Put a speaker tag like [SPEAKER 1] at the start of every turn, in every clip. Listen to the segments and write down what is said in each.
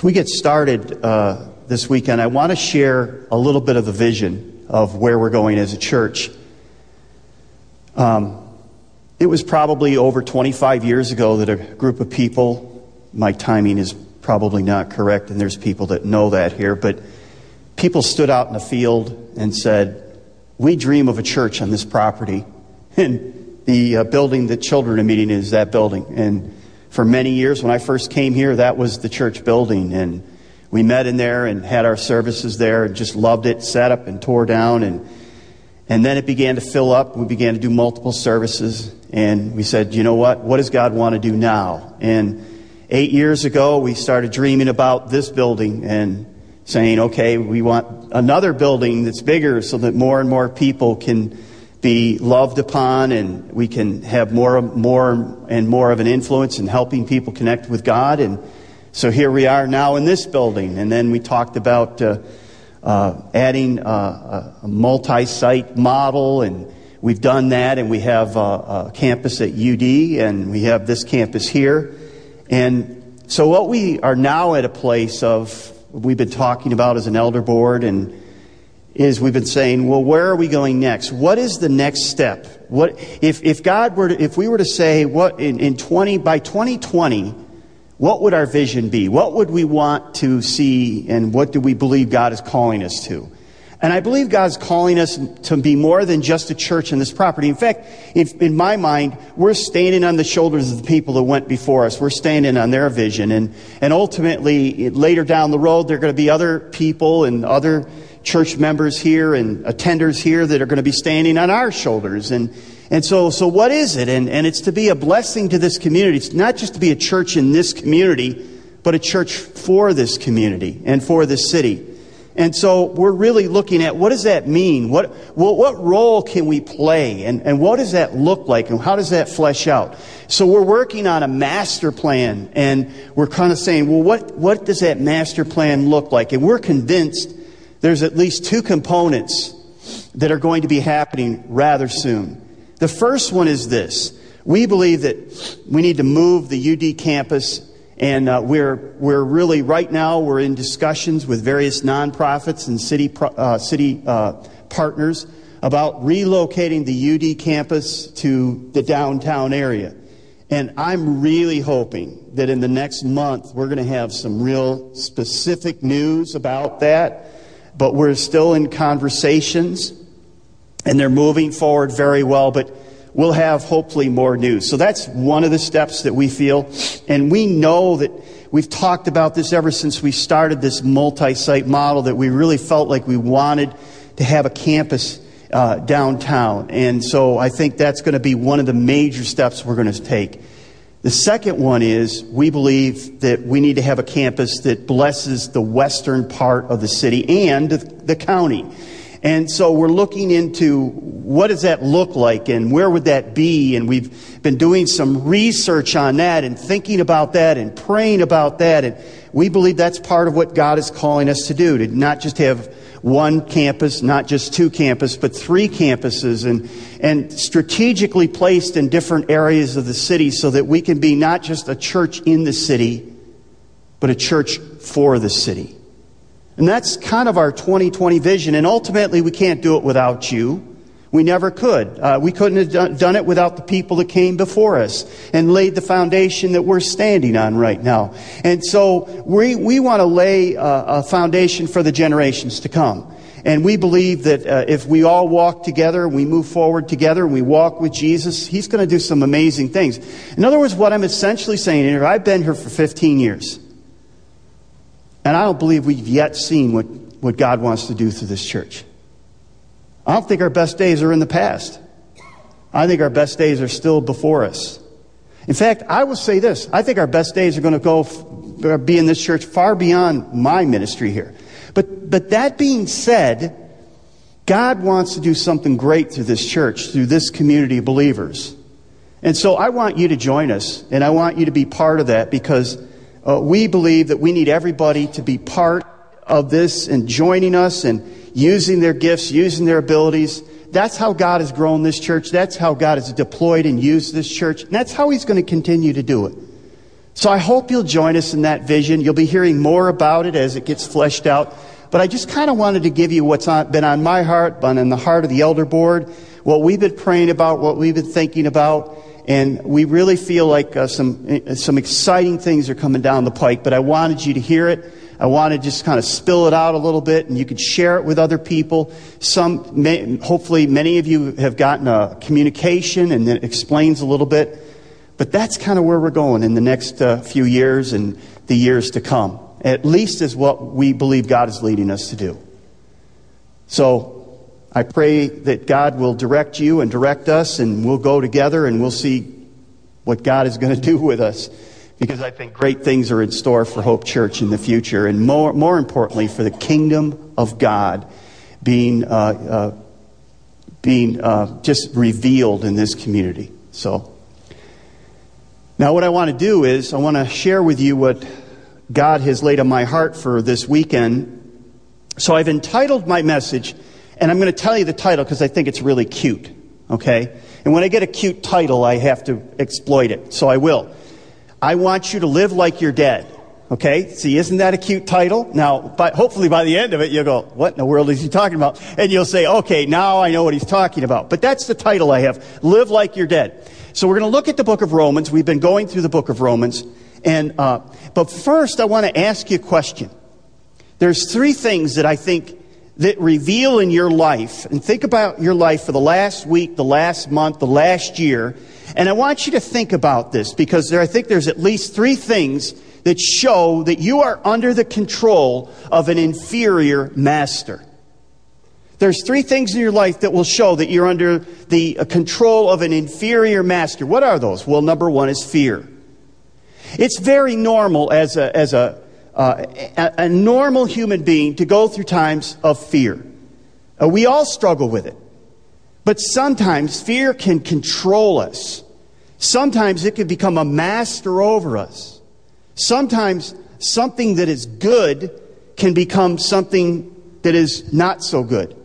[SPEAKER 1] If we get started uh, this weekend, I want to share a little bit of the vision of where we're going as a church. Um, it was probably over 25 years ago that a group of people, my timing is probably not correct, and there's people that know that here, but people stood out in the field and said, We dream of a church on this property. And the uh, building that children are meeting is that building. And for many years, when I first came here, that was the church building. And we met in there and had our services there and just loved it, set up and tore down. And, and then it began to fill up. We began to do multiple services. And we said, you know what? What does God want to do now? And eight years ago, we started dreaming about this building and saying, okay, we want another building that's bigger so that more and more people can be loved upon and we can have more, more and more of an influence in helping people connect with God. And so here we are now in this building. And then we talked about uh, uh, adding uh, a multi site model, and we've done that. And we have a, a campus at UD, and we have this campus here. And so, what we are now at a place of, we've been talking about as an elder board and is we've been saying, well, where are we going next? What is the next step? What if, if God were to, if we were to say what in, in 20 by 2020, what would our vision be? What would we want to see and what do we believe God is calling us to? And I believe God's calling us to be more than just a church in this property. In fact, in my mind, we're standing on the shoulders of the people that went before us. We're standing on their vision. And, and ultimately, later down the road, there are going to be other people and other church members here and attenders here that are going to be standing on our shoulders. And, and so, so what is it? And, and it's to be a blessing to this community. It's not just to be a church in this community, but a church for this community and for this city. And so we're really looking at what does that mean? What, what, what role can we play? And, and what does that look like? And how does that flesh out? So we're working on a master plan and we're kind of saying, well, what, what does that master plan look like? And we're convinced there's at least two components that are going to be happening rather soon. The first one is this. We believe that we need to move the UD campus, and uh, we're, we're really, right now, we're in discussions with various nonprofits and city, uh, city uh, partners about relocating the UD campus to the downtown area. And I'm really hoping that in the next month, we're going to have some real specific news about that but we're still in conversations and they're moving forward very well, but we'll have hopefully more news. So that's one of the steps that we feel. And we know that we've talked about this ever since we started this multi site model that we really felt like we wanted to have a campus uh, downtown. And so I think that's going to be one of the major steps we're going to take. The second one is we believe that we need to have a campus that blesses the western part of the city and the county. And so we're looking into what does that look like and where would that be? And we've been doing some research on that and thinking about that and praying about that. And we believe that's part of what God is calling us to do, to not just have one campus, not just two campuses, but three campuses and, and strategically placed in different areas of the city so that we can be not just a church in the city, but a church for the city. And that's kind of our 2020 vision. And ultimately, we can't do it without you. We never could. Uh, we couldn't have done it without the people that came before us and laid the foundation that we're standing on right now. And so we, we want to lay a, a foundation for the generations to come. And we believe that uh, if we all walk together, we move forward together, and we walk with Jesus, He's going to do some amazing things. In other words, what I'm essentially saying here, I've been here for 15 years. And I don't believe we've yet seen what, what God wants to do through this church. I don't think our best days are in the past. I think our best days are still before us. In fact, I will say this I think our best days are going to go uh, be in this church far beyond my ministry here. But, but that being said, God wants to do something great through this church, through this community of believers. And so I want you to join us, and I want you to be part of that because uh, we believe that we need everybody to be part of this and joining us and using their gifts, using their abilities. That's how God has grown this church. That's how God has deployed and used this church. And that's how He's going to continue to do it. So I hope you'll join us in that vision. You'll be hearing more about it as it gets fleshed out. But I just kind of wanted to give you what's on, been on my heart, been in the heart of the elder board, what we've been praying about, what we've been thinking about. And we really feel like uh, some, uh, some exciting things are coming down the pike. But I wanted you to hear it. I want to just kind of spill it out a little bit, and you could share it with other people. Some, may, hopefully, many of you have gotten a communication, and it explains a little bit. But that's kind of where we're going in the next uh, few years and the years to come. At least is what we believe God is leading us to do. So I pray that God will direct you and direct us, and we'll go together and we'll see what God is going to do with us because I think great things are in store for Hope Church in the future, and more, more importantly, for the kingdom of God being, uh, uh, being uh, just revealed in this community. So, now what I want to do is I want to share with you what God has laid on my heart for this weekend. So I've entitled my message, and I'm going to tell you the title because I think it's really cute. Okay? And when I get a cute title, I have to exploit it. So I will. I want you to live like you're dead. Okay? See, isn't that a cute title? Now, but hopefully by the end of it, you'll go, what in the world is he talking about? And you'll say, okay, now I know what he's talking about. But that's the title I have. Live like you're dead. So we're going to look at the book of Romans. We've been going through the book of Romans. And, uh, but first, I want to ask you a question. There's three things that I think that reveal in your life, and think about your life for the last week, the last month, the last year, and I want you to think about this because there, I think there's at least three things that show that you are under the control of an inferior master. There's three things in your life that will show that you're under the uh, control of an inferior master. What are those? Well, number one is fear. It's very normal as a, as a, uh, a, a, normal human being to go through times of fear. Uh, we all struggle with it. But sometimes fear can control us. Sometimes it can become a master over us. Sometimes something that is good can become something that is not so good.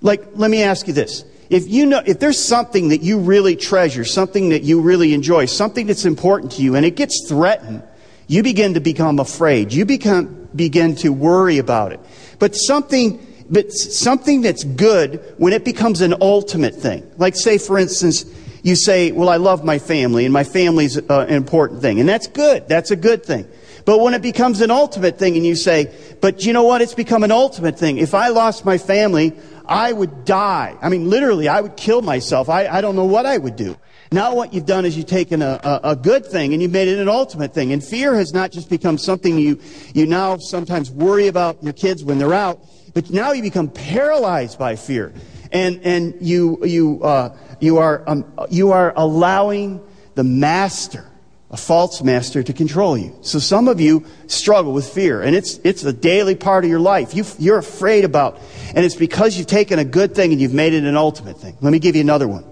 [SPEAKER 1] Like, let me ask you this. If you know, if there's something that you really treasure, something that you really enjoy, something that's important to you, and it gets threatened, you begin to become afraid. You become, begin to worry about it. But something but something that's good when it becomes an ultimate thing. Like, say, for instance, you say, Well, I love my family, and my family's uh, an important thing. And that's good. That's a good thing. But when it becomes an ultimate thing, and you say, But you know what? It's become an ultimate thing. If I lost my family, I would die. I mean, literally, I would kill myself. I, I don't know what I would do. Now what you've done is you've taken a, a, a, good thing and you've made it an ultimate thing. And fear has not just become something you, you now sometimes worry about your kids when they're out, but now you become paralyzed by fear. And, and you, you, uh, you, are, um, you are allowing the master, a false master, to control you. So some of you struggle with fear, and it's, it's a daily part of your life. You, you're afraid about, and it's because you've taken a good thing and you've made it an ultimate thing. Let me give you another one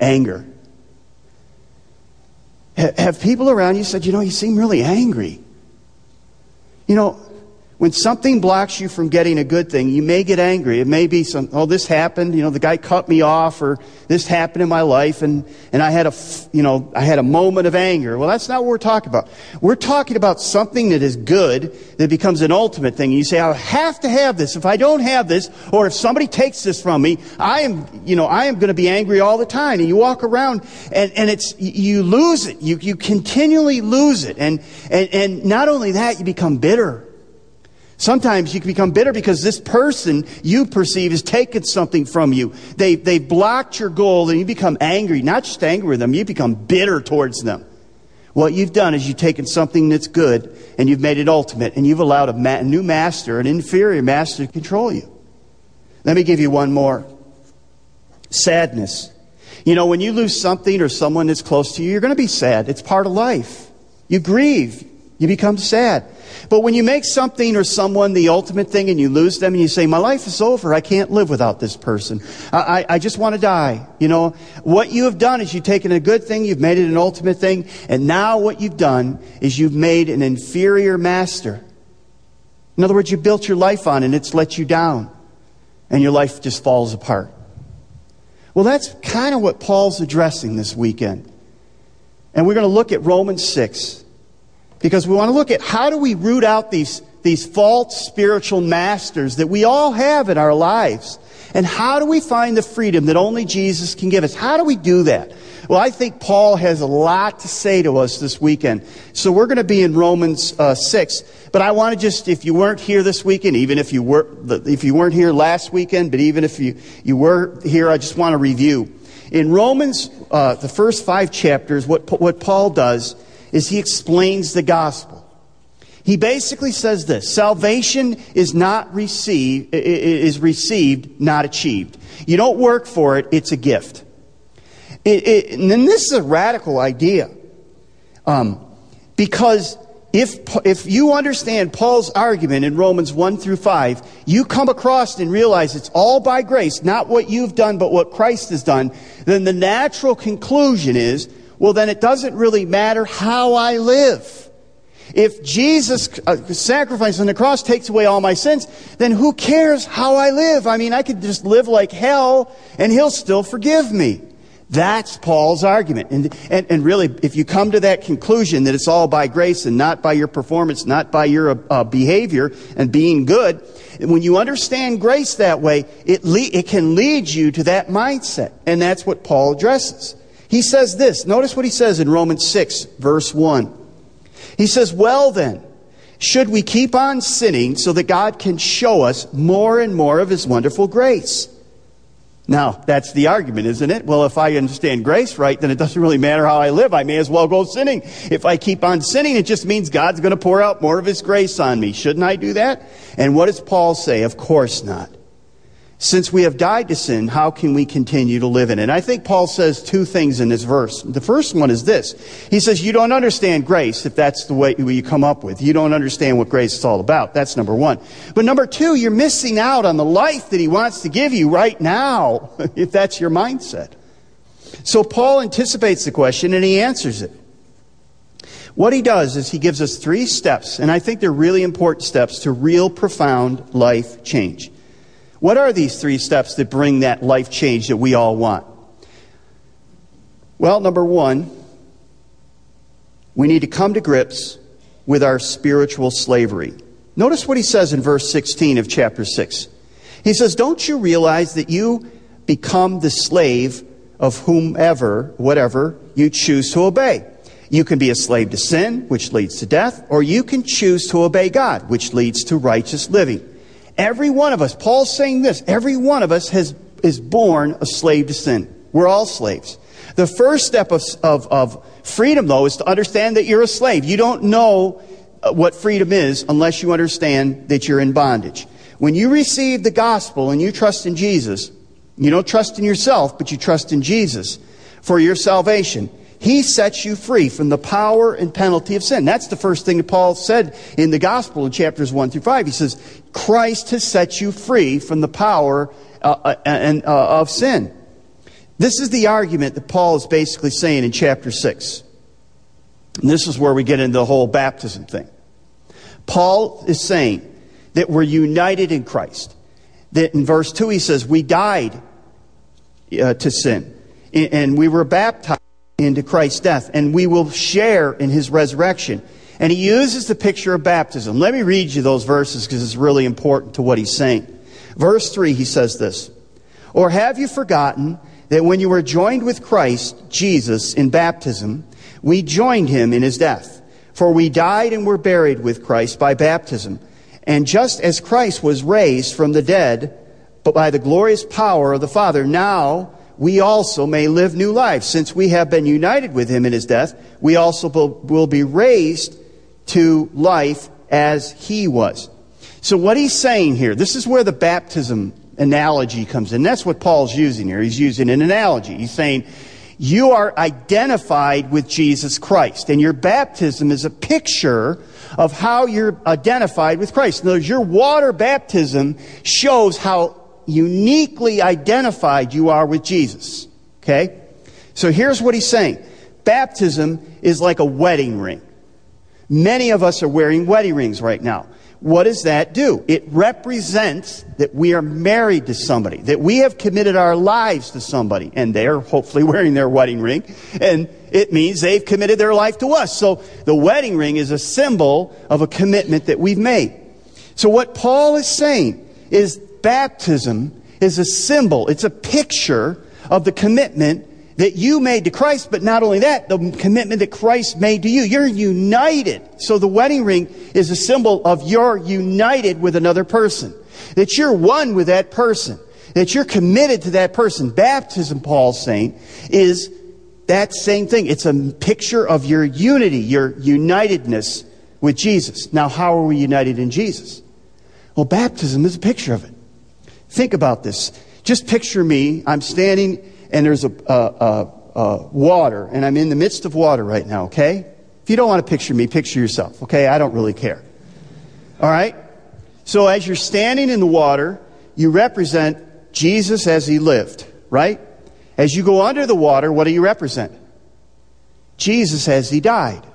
[SPEAKER 1] anger. Have people around you said, you know, you seem really angry? You know, when something blocks you from getting a good thing, you may get angry. It may be some, oh, this happened, you know, the guy cut me off, or this happened in my life, and, and I had a, you know, I had a moment of anger. Well, that's not what we're talking about. We're talking about something that is good that becomes an ultimate thing. You say, I have to have this. If I don't have this, or if somebody takes this from me, I am, you know, I am going to be angry all the time. And you walk around, and, and it's, you lose it. You, you continually lose it. And, and, and not only that, you become bitter. Sometimes you can become bitter because this person you perceive has taken something from you. They, they blocked your goal and you become angry. Not just angry with them, you become bitter towards them. What you've done is you've taken something that's good and you've made it ultimate and you've allowed a, ma- a new master, an inferior master to control you. Let me give you one more. Sadness. You know, when you lose something or someone that's close to you, you're going to be sad. It's part of life. You grieve. You become sad. But when you make something or someone the ultimate thing and you lose them and you say, my life is over, I can't live without this person. I, I, I just want to die. You know, what you have done is you've taken a good thing, you've made it an ultimate thing, and now what you've done is you've made an inferior master. In other words, you built your life on and it's let you down. And your life just falls apart. Well, that's kind of what Paul's addressing this weekend. And we're going to look at Romans 6 because we want to look at how do we root out these, these false spiritual masters that we all have in our lives. And how do we find the freedom that only Jesus can give us? How do we do that? Well, I think Paul has a lot to say to us this weekend. So we're going to be in Romans uh, 6. But I want to just, if you weren't here this weekend, even if you were, if you weren't here last weekend, but even if you, you were here, I just want to review. In Romans, uh, the first five chapters, what, what Paul does is he explains the gospel. He basically says this salvation is not received, is received, not achieved. You don't work for it, it's a gift. It, it, and then this is a radical idea. Um, because if, if you understand Paul's argument in Romans 1 through 5, you come across and realize it's all by grace, not what you've done, but what Christ has done, then the natural conclusion is, well, then it doesn't really matter how I live. If Jesus' uh, sacrifice on the cross takes away all my sins, then who cares how I live? I mean, I could just live like hell and he'll still forgive me. That's Paul's argument. And, and, and really, if you come to that conclusion that it's all by grace and not by your performance, not by your uh, uh behavior and being good, when you understand grace that way, it, le- it can lead you to that mindset. And that's what Paul addresses. He says this. Notice what he says in Romans 6, verse 1. He says, Well then, should we keep on sinning so that God can show us more and more of his wonderful grace? Now, that's the argument, isn't it? Well, if I understand grace right, then it doesn't really matter how I live. I may as well go sinning. If I keep on sinning, it just means God's going to pour out more of His grace on me. Shouldn't I do that? And what does Paul say? Of course not. Since we have died to sin, how can we continue to live in it? And I think Paul says two things in this verse. The first one is this. He says, you don't understand grace if that's the way you come up with. You don't understand what grace is all about. That's number one. But number two, you're missing out on the life that he wants to give you right now, if that's your mindset. So Paul anticipates the question and he answers it. What he does is he gives us three steps, and I think they're really important steps to real profound life change. What are these three steps that bring that life change that we all want? Well, number one, we need to come to grips with our spiritual slavery. Notice what he says in verse 16 of chapter 6. He says, Don't you realize that you become the slave of whomever, whatever, you choose to obey? You can be a slave to sin, which leads to death, or you can choose to obey God, which leads to righteous living. Every one of us, Paul's saying this, every one of us has, is born a slave to sin. We're all slaves. The first step of, of, of freedom, though, is to understand that you're a slave. You don't know uh, what freedom is unless you understand that you're in bondage. When you receive the gospel and you trust in Jesus, you don't trust in yourself, but you trust in Jesus for your salvation. He sets you free from the power and penalty of sin. That's the first thing that Paul said in the gospel in chapters 1 through 5. He says, Christ has set you free from the power uh, uh, and, uh, of sin. This is the argument that Paul is basically saying in chapter 6. And this is where we get into the whole baptism thing. Paul is saying that we're united in Christ. That in verse 2 he says, We died uh, to sin, and we were baptized into Christ's death, and we will share in his resurrection. And he uses the picture of baptism. Let me read you those verses because it's really important to what he's saying. Verse 3, he says this Or have you forgotten that when you were joined with Christ Jesus in baptism, we joined him in his death? For we died and were buried with Christ by baptism. And just as Christ was raised from the dead, by the glorious power of the Father, now we also may live new lives. Since we have been united with him in his death, we also will be raised to life as he was. So what he's saying here, this is where the baptism analogy comes in. That's what Paul's using here. He's using an analogy. He's saying, you are identified with Jesus Christ, and your baptism is a picture of how you're identified with Christ. In other words, your water baptism shows how uniquely identified you are with Jesus. Okay? So here's what he's saying baptism is like a wedding ring. Many of us are wearing wedding rings right now. What does that do? It represents that we are married to somebody, that we have committed our lives to somebody, and they're hopefully wearing their wedding ring. And, it means they've committed their life to us. So the wedding ring is a symbol of a commitment that we've made. So what Paul is saying is baptism is a symbol, it's a picture of the commitment that you made to Christ, but not only that, the commitment that Christ made to you. You're united. So the wedding ring is a symbol of you're united with another person. That you're one with that person. That you're committed to that person. Baptism, Paul's saying, is that same thing. It's a picture of your unity, your unitedness with Jesus. Now, how are we united in Jesus? Well, baptism is a picture of it. Think about this. Just picture me. I'm standing and there's a, a, a, a water, and I'm in the midst of water right now, okay? If you don't want to picture me, picture yourself, okay? I don't really care. All right? So as you're standing in the water, you represent Jesus as he lived, right? As you go under the water, what do you represent? Jesus as he died.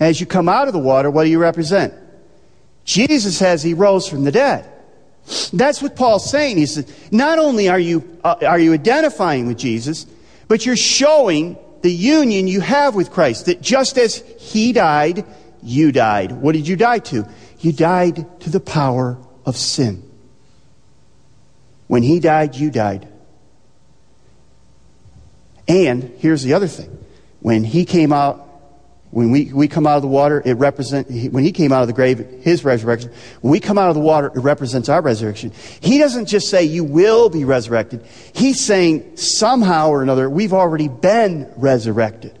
[SPEAKER 1] As you come out of the water, what do you represent? Jesus as he rose from the dead. That's what Paul's saying. He says, not only are you, uh, are you identifying with Jesus, but you're showing the union you have with Christ. That just as he died, you died. What did you die to? You died to the power of sin. When he died, you died. And here's the other thing. When he came out when we, we come out of the water, it represents, when he came out of the grave, his resurrection. When we come out of the water, it represents our resurrection. He doesn't just say you will be resurrected. He's saying somehow or another, we've already been resurrected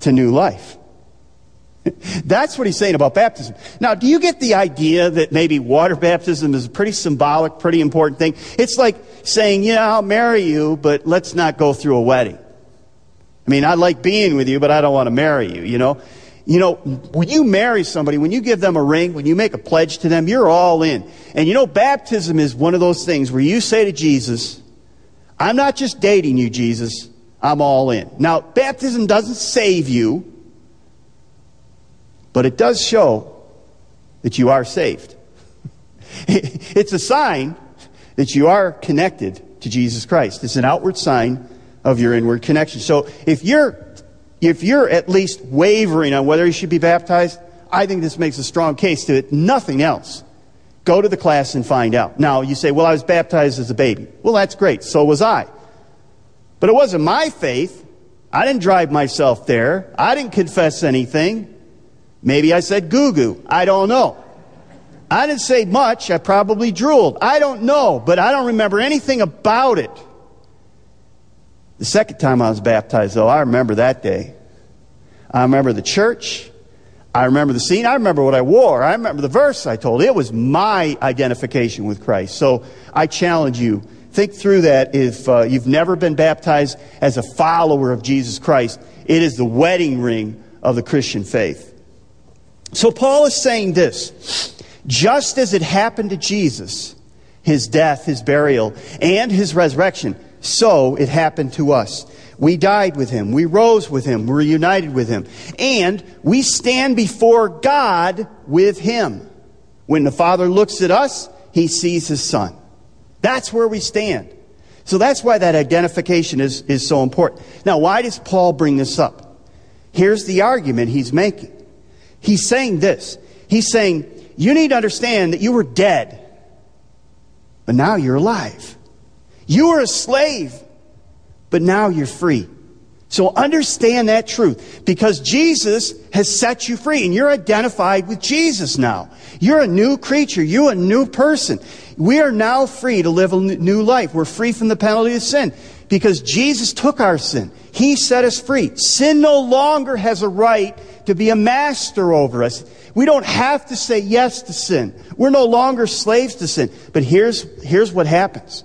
[SPEAKER 1] to new life. That's what he's saying about baptism. Now, do you get the idea that maybe water baptism is a pretty symbolic, pretty important thing? It's like saying, yeah, I'll marry you, but let's not go through a wedding. I mean, I like being with you, but I don't want to marry you, you know? You know, when you marry somebody, when you give them a ring, when you make a pledge to them, you're all in. And you know, baptism is one of those things where you say to Jesus, I'm not just dating you, Jesus, I'm all in. Now, baptism doesn't save you, but it does show that you are saved. it's a sign that you are connected to Jesus Christ. It's an outward sign of your inward connection. So if you're, if you're at least wavering on whether you should be baptized, I think this makes a strong case to it. Nothing else. Go to the class and find out. Now, you say, well, I was baptized as a baby. Well, that's great. So was I. But it wasn't my faith. I didn't drive myself there. I didn't confess anything. Maybe I said goo goo. I don't know. I didn't say much. I probably drooled. I don't know, but I don't remember anything about it. The second time I was baptized, though, I remember that day. I remember the church. I remember the scene. I remember what I wore. I remember the verse I told. It was my identification with Christ. So I challenge you. Think through that if uh, you've never been baptized as a follower of Jesus Christ. It is the wedding ring of the Christian faith. So Paul is saying this. Just as it happened to Jesus, his death, his burial, and his resurrection, so it happened to us. We died with him. We rose with him. We're united with him. And we stand before God with him. When the Father looks at us, he sees his Son. That's where we stand. So that's why that identification is, is so important. Now, why does Paul bring this up? Here's the argument he's making. He's saying this. He's saying, you need to understand that you were dead, but now you're alive. You were a slave, but now you're free. So understand that truth because Jesus has set you free and you're identified with Jesus now. You're a new creature. You're a new person. We are now free to live a new life. We're free from the penalty of sin because Jesus took our sin. He set us free. Sin no longer has a right to be a master over us. We don't have to say yes to sin. We're no longer slaves to sin. But here's, here's what happens.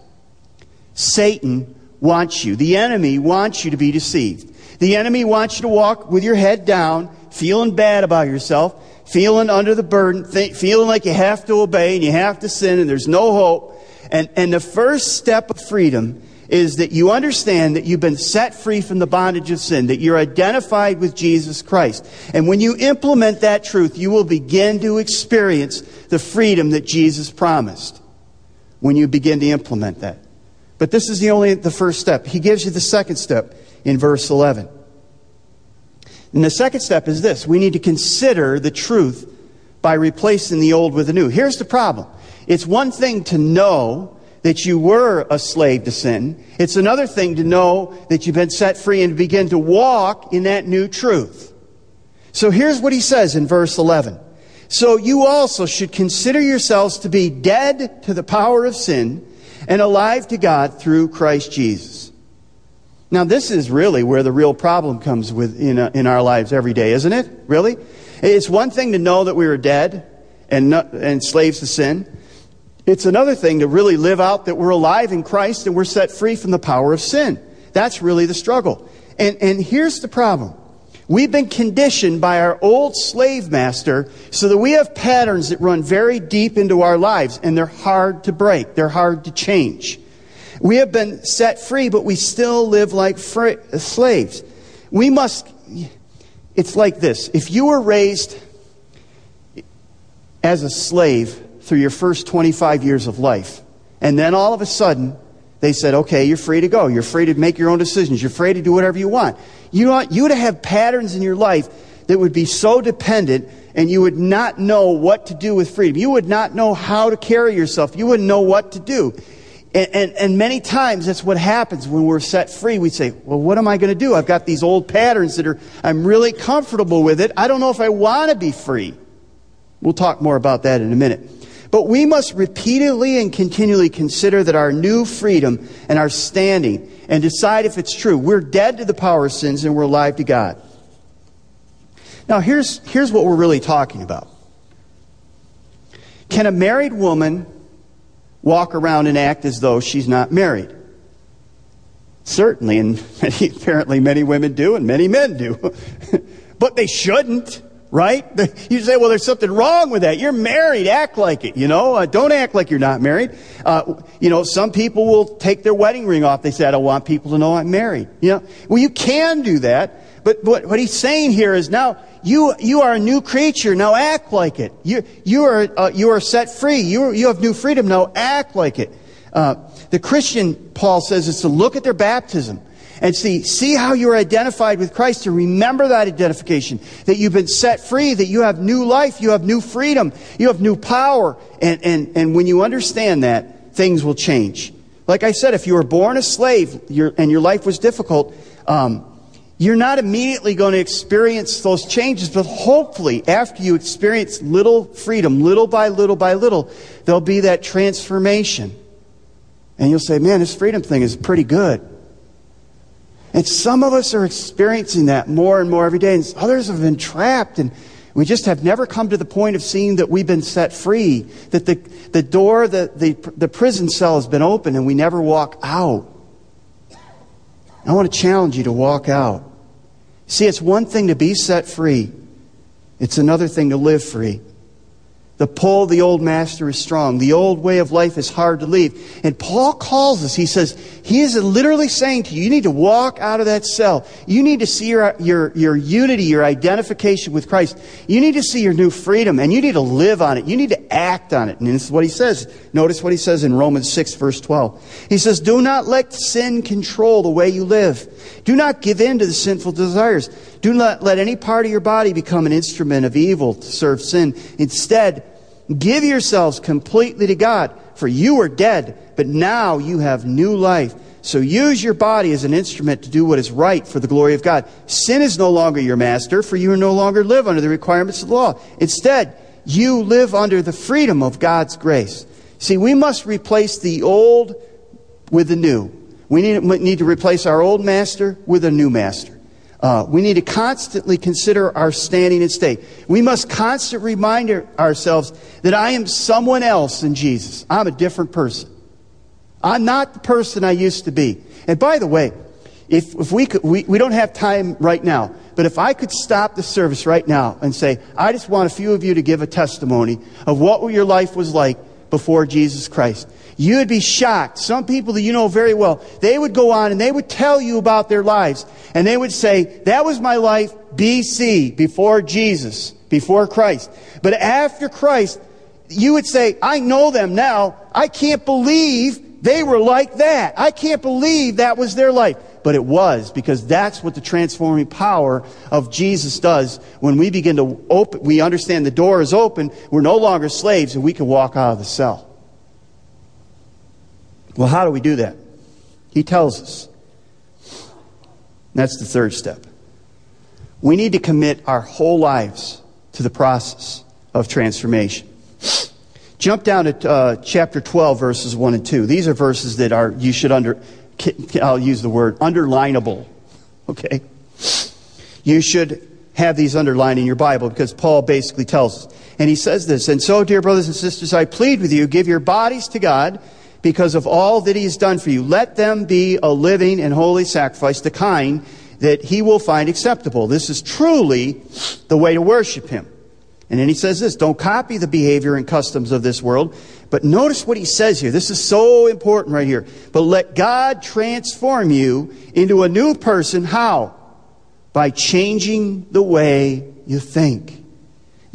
[SPEAKER 1] Satan wants you. The enemy wants you to be deceived. The enemy wants you to walk with your head down, feeling bad about yourself, feeling under the burden, th- feeling like you have to obey and you have to sin and there's no hope. And, and the first step of freedom is that you understand that you've been set free from the bondage of sin, that you're identified with Jesus Christ. And when you implement that truth, you will begin to experience the freedom that Jesus promised when you begin to implement that. But this is the only the first step. He gives you the second step in verse 11. And the second step is this we need to consider the truth by replacing the old with the new. Here's the problem it's one thing to know that you were a slave to sin, it's another thing to know that you've been set free and begin to walk in that new truth. So here's what he says in verse 11. So you also should consider yourselves to be dead to the power of sin and alive to God through Christ Jesus. Now, this is really where the real problem comes with in, uh, in our lives every day, isn't it? Really? It's one thing to know that we were dead and, not, and slaves to sin. It's another thing to really live out that we're alive in Christ and we're set free from the power of sin. That's really the struggle. And, and here's the problem. We've been conditioned by our old slave master so that we have patterns that run very deep into our lives and they're hard to break. They're hard to change. We have been set free, but we still live like free, slaves. We must, it's like this. If you were raised as a slave through your first 25 years of life, and then all of a sudden they said, okay, you're free to go. You're free to make your own decisions. You're free to do whatever you want. You, want, you would have patterns in your life that would be so dependent and you would not know what to do with freedom. You would not know how to carry yourself. You wouldn't know what to do. And, and, and, many times that's what happens when we're set free. We say, well, what am I going to do? I've got these old patterns that are, I'm really comfortable with it. I don't know if I want to be free. We'll talk more about that in a minute. But we must repeatedly and continually consider that our new freedom and our standing and decide if it's true. We're dead to the power of sins and we're alive to God. Now, here's, here's what we're really talking about. Can a married woman walk around and act as though she's not married? Certainly, and many, apparently many women do, and many men do. but they shouldn't, right? You say, well, there's something wrong with that. You're married. Act like it, you know? Uh, don't act like you're not married. Uh, you know, some people will take their wedding ring off. They say, I don't want people to know I'm married. You know? Well, you can do that. But what, what he's saying here is now you, you are a new creature. Now act like it. You, you, are, uh, you are set free. You, you have new freedom. Now act like it. Uh, the Christian, Paul says, is to look at their baptism and see, see how you're identified with Christ and remember that identification, that you've been set free, that you have new life, you have new freedom, you have new power. And, and, and when you understand that, things will change. Like I said, if you were born a slave and your life was difficult, um, you're not immediately going to experience those changes, but hopefully, after you experience little freedom, little by little by little, there'll be that transformation. And you'll say, man, this freedom thing is pretty good. And some of us are experiencing that more and more every day, and others have been trapped, and we just have never come to the point of seeing that we've been set free, that the, the door, the, the, the prison cell has been open, and we never walk out. I want to challenge you to walk out. See, it's one thing to be set free, it's another thing to live free. The pull of the old master is strong. The old way of life is hard to leave. And Paul calls us, he says, he is literally saying to you, you need to walk out of that cell. You need to see your, your, your unity, your identification with Christ. You need to see your new freedom, and you need to live on it. You need to act on it. And this is what he says. Notice what he says in Romans 6, verse 12. He says, Do not let sin control the way you live. Do not give in to the sinful desires. Do not let any part of your body become an instrument of evil to serve sin. Instead, give yourselves completely to God, for you were dead, but now you have new life. So use your body as an instrument to do what is right for the glory of God. Sin is no longer your master, for you no longer live under the requirements of the law. Instead, you live under the freedom of God's grace. See, we must replace the old with the new. We need, to replace our old master with a new master. Uh, we need to constantly consider our standing and state. We must constantly remind ourselves that I am someone else in Jesus. I'm a different person. I'm not the person I used to be. And by the way, if, if we could, we, we don't have time right now, but if I could stop the service right now and say, I just want a few of you to give a testimony of what your life was like before Jesus Christ. You would be shocked. Some people that you know very well, they would go on and they would tell you about their lives. And they would say, that was my life BC, before Jesus, before Christ. But after Christ, you would say, I know them now. I can't believe they were like that. I can't believe that was their life. but it was because that's what the transforming power of Jesus does when we begin to open, we understand the door is open, we're no longer slaves, and we can walk out of the cell. Well, how do we do that? He tells us. That's the third step. We need to commit our whole lives to the process of transformation. Jump down to uh, chapter 12, verses 1 and 2. These are verses that are, you should under, I'll use the word, underlinable. Okay? You should have these underlined in your Bible because Paul basically tells us. And he says this, And so, dear brothers and sisters, I plead with you, give your bodies to God because of all that he has done for you. Let them be a living and holy sacrifice, the kind that he will find acceptable. This is truly the way to worship him. And then he says this don't copy the behavior and customs of this world. But notice what he says here. This is so important right here. But let God transform you into a new person. How? By changing the way you think.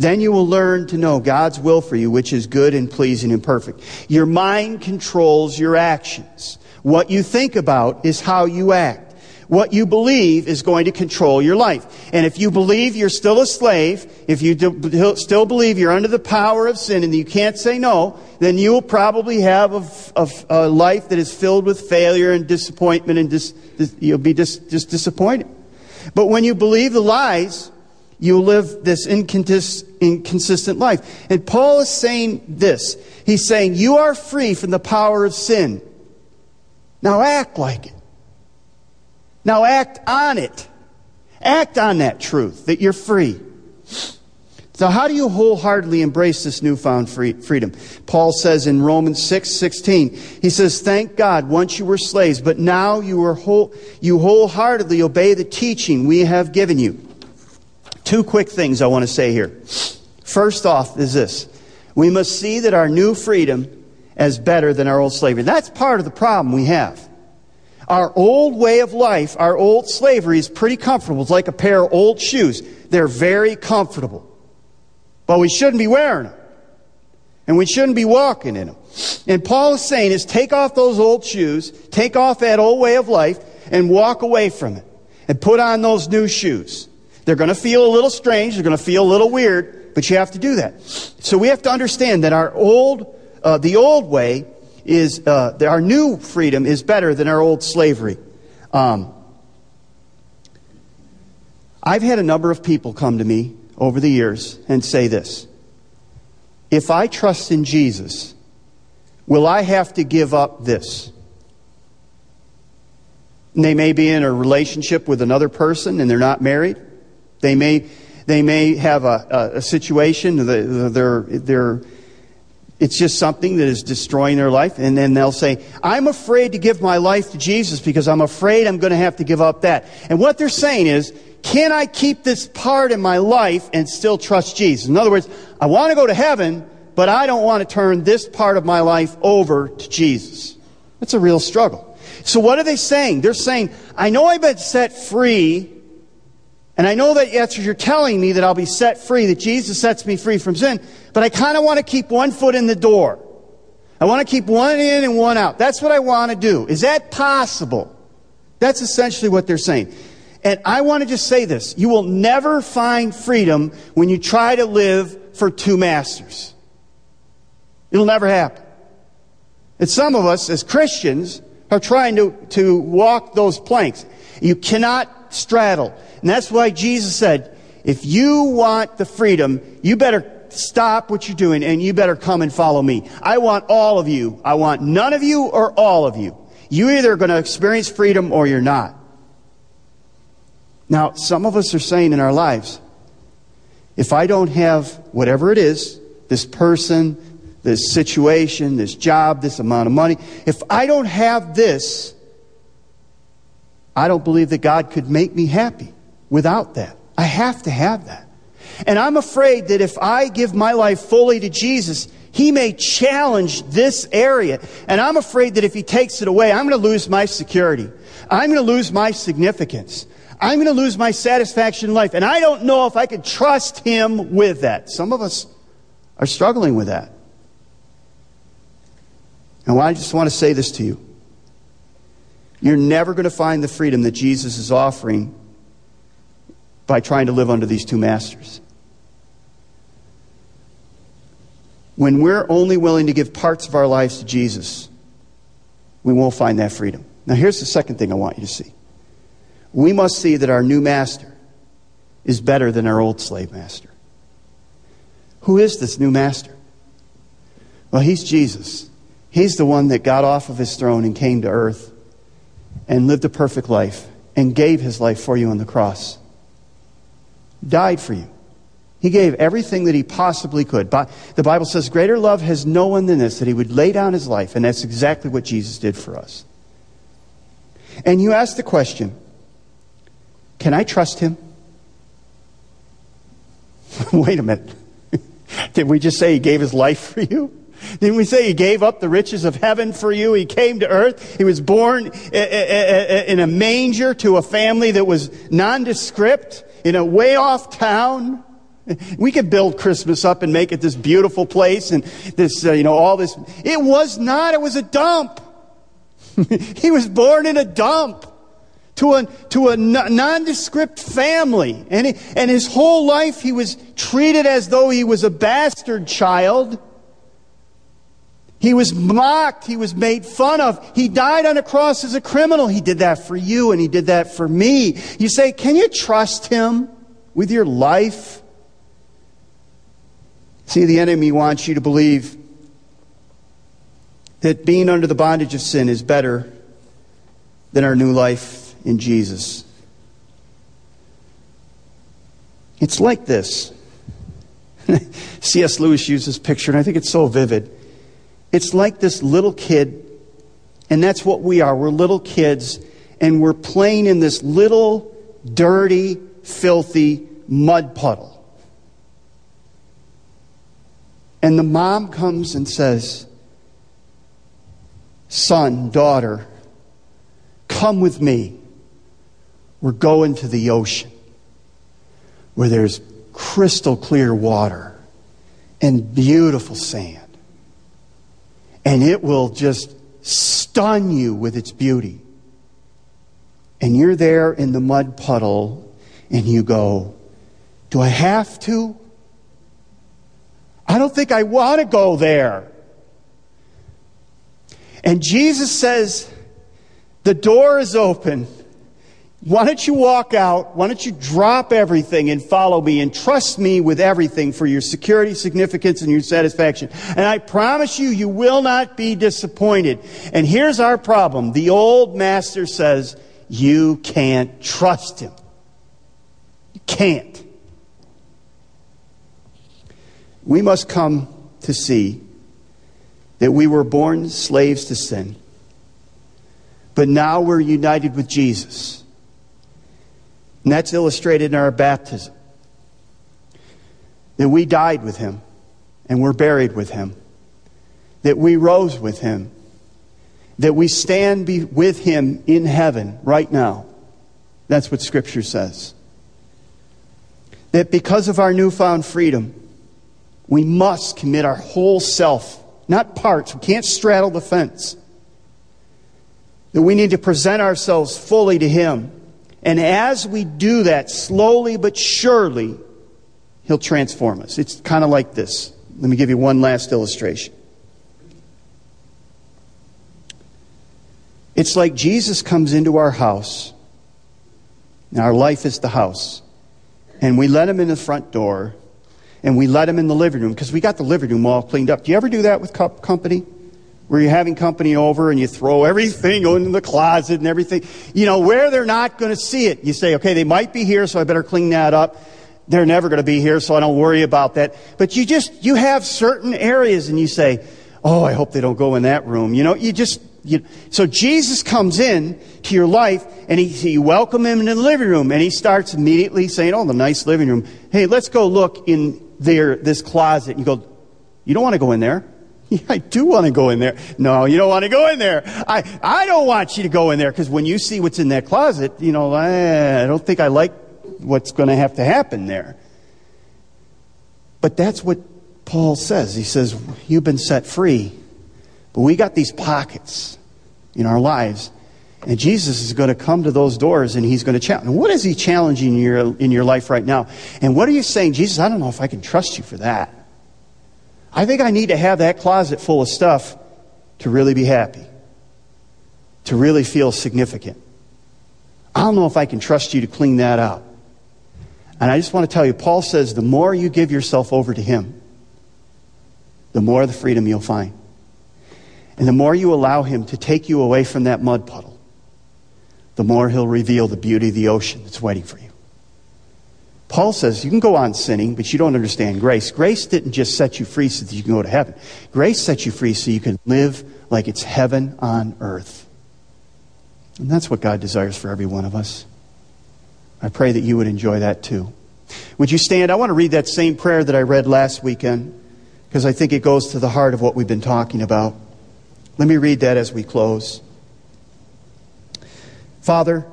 [SPEAKER 1] Then you will learn to know God's will for you, which is good and pleasing and perfect. Your mind controls your actions. What you think about is how you act. What you believe is going to control your life. And if you believe you're still a slave, if you do, still believe you're under the power of sin and you can't say no, then you will probably have a, a, a life that is filled with failure and disappointment and dis, dis, you'll be just disappointed. But when you believe the lies, you live this inconsistent life. And Paul is saying this. He's saying, You are free from the power of sin. Now act like it. Now act on it. Act on that truth that you're free. So, how do you wholeheartedly embrace this newfound free, freedom? Paul says in Romans 6 16, he says, Thank God, once you were slaves, but now you, are whole, you wholeheartedly obey the teaching we have given you. Two quick things I want to say here. First off, is this we must see that our new freedom is better than our old slavery. That's part of the problem we have. Our old way of life, our old slavery is pretty comfortable. It's like a pair of old shoes. They're very comfortable. But we shouldn't be wearing them. And we shouldn't be walking in them. And Paul is saying is take off those old shoes, take off that old way of life, and walk away from it. And put on those new shoes. They're going to feel a little strange, they're going to feel a little weird, but you have to do that. So we have to understand that our old, uh, the old way is uh, our new freedom is better than our old slavery. Um, I've had a number of people come to me over the years and say this If I trust in Jesus, will I have to give up this? And they may be in a relationship with another person and they're not married. They may, they may have a, a, situation, they're, they're it's just something that is destroying their life. And then they'll say, I'm afraid to give my life to Jesus because I'm afraid I'm going to have to give up that. And what they're saying is, can I keep this part in my life and still trust Jesus? In other words, I want to go to heaven, but I don't want to turn this part of my life over to Jesus. That's a real struggle. So what are they saying? They're saying, I know I've been set free and I know that yes, you're telling me that I'll be set free, that Jesus sets me free from sin, but I kind of want to keep one foot in the door. I want to keep one in and one out. That's what I want to do. Is that possible? That's essentially what they're saying. And I want to just say this. You will never find freedom when you try to live for two masters. It'll never happen. And some of us, as Christians, are trying to, to walk those planks. You cannot straddle. And that's why Jesus said, if you want the freedom, you better stop what you're doing and you better come and follow me. I want all of you. I want none of you or all of you. You either are going to experience freedom or you're not. Now, some of us are saying in our lives, if I don't have whatever it is, this person, this situation, this job, this amount of money, if I don't have this, I don't believe that God could make me happy without that. I have to have that. And I'm afraid that if I give my life fully to Jesus, He may challenge this area. And I'm afraid that if He takes it away, I'm going to lose my security. I'm going to lose my significance. I'm going to lose my satisfaction in life. And I don't know if I can trust Him with that. Some of us are struggling with that. And I just want to say this to you. You're never going to find the freedom that Jesus is offering by trying to live under these two masters. When we're only willing to give parts of our lives to Jesus, we won't find that freedom. Now, here's the second thing I want you to see. We must see that our new master is better than our old slave master. Who is this new master? Well, he's Jesus. He's the one that got off of his throne and came to earth and lived a perfect life and gave his life for you on the cross. Died for you. He gave everything that he possibly could. The Bible says, Greater love has no one than this, that he would lay down his life. And that's exactly what Jesus did for us. And you ask the question Can I trust him? Wait a minute. Did we just say he gave his life for you? Didn't we say he gave up the riches of heaven for you? He came to earth. He was born eh, eh, eh, in a manger to a family that was nondescript in a way off town. We could build Christmas up and make it this beautiful place and this, uh, you know, all this. It was not. It was a dump. he was born in a dump to a, to a nondescript family. And, he, and his whole life he was treated as though he was a bastard child. He was mocked. He was made fun of. He died on a cross as a criminal. He did that for you and he did that for me. You say, can you trust him with your life? See, the enemy wants you to believe that being under the bondage of sin is better than our new life in Jesus. It's like this. C.S. Lewis used this picture, and I think it's so vivid. It's like this little kid, and that's what we are. We're little kids, and we're playing in this little, dirty, filthy mud puddle. And the mom comes and says, Son, daughter, come with me. We're going to the ocean where there's crystal clear water and beautiful sand. And it will just stun you with its beauty. And you're there in the mud puddle and you go, Do I have to? I don't think I want to go there. And Jesus says, The door is open. Why don't you walk out? Why don't you drop everything and follow me and trust me with everything for your security, significance, and your satisfaction? And I promise you, you will not be disappointed. And here's our problem. The old master says, you can't trust him. You can't we must come to see that we were born slaves to sin, but now we're united with Jesus. And that's illustrated in our baptism. That we died with him and we're buried with him. That we rose with him. That we stand with him in heaven right now. That's what Scripture says. That because of our newfound freedom, we must commit our whole self, not parts. We can't straddle the fence. That we need to present ourselves fully to Him. And as we do that, slowly but surely, He'll transform us. It's kind of like this. Let me give you one last illustration. It's like Jesus comes into our house. and our life is the house. And we let him in the front door and we let Him in the living room because we got the living room all cleaned up. Do you ever do that with company? Where you're having company over and you throw everything in the closet and everything, you know, where they're not going to see it. You say, okay, they might be here, so I better clean that up. They're never going to be here, so I don't worry about that. But you just, you have certain areas and you say, oh, I hope they don't go in that room. You know, you just, you, so Jesus comes in to your life and he, you welcome him in the living room and he starts immediately saying, oh, the nice living room. Hey, let's go look in there, this closet. You go, you don't want to go in there. I do want to go in there. No, you don't want to go in there. I, I don't want you to go in there because when you see what's in that closet, you know, I, I don't think I like what's going to have to happen there. But that's what Paul says. He says, You've been set free, but we got these pockets in our lives, And Jesus is going to come to those doors and he's going to challenge. What is he challenging in your, in your life right now? And what are you saying? Jesus, I don't know if I can trust you for that. I think I need to have that closet full of stuff to really be happy, to really feel significant. I don't know if I can trust you to clean that out. And I just want to tell you, Paul says the more you give yourself over to him, the more the freedom you'll find. And the more you allow him to take you away from that mud puddle, the more he'll reveal the beauty of the ocean that's waiting for you. Paul says you can go on sinning, but you don't understand grace. Grace didn't just set you free so that you can go to heaven. Grace set you free so you can live like it's heaven on earth. And that's what God desires for every one of us. I pray that you would enjoy that too. Would you stand? I want to read that same prayer that I read last weekend because I think it goes to the heart of what we've been talking about. Let me read that as we close. Father,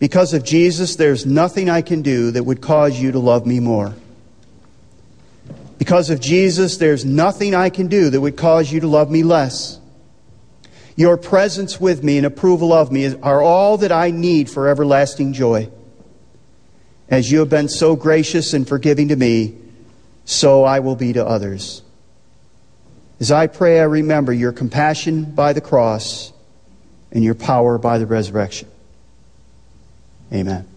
[SPEAKER 1] because of Jesus, there's nothing I can do that would cause you to love me more. Because of Jesus, there's nothing I can do that would cause you to love me less. Your presence with me and approval of me are all that I need for everlasting joy. As you have been so gracious and forgiving to me, so I will be to others. As I pray, I remember your compassion by the cross and your power by the resurrection. Amen.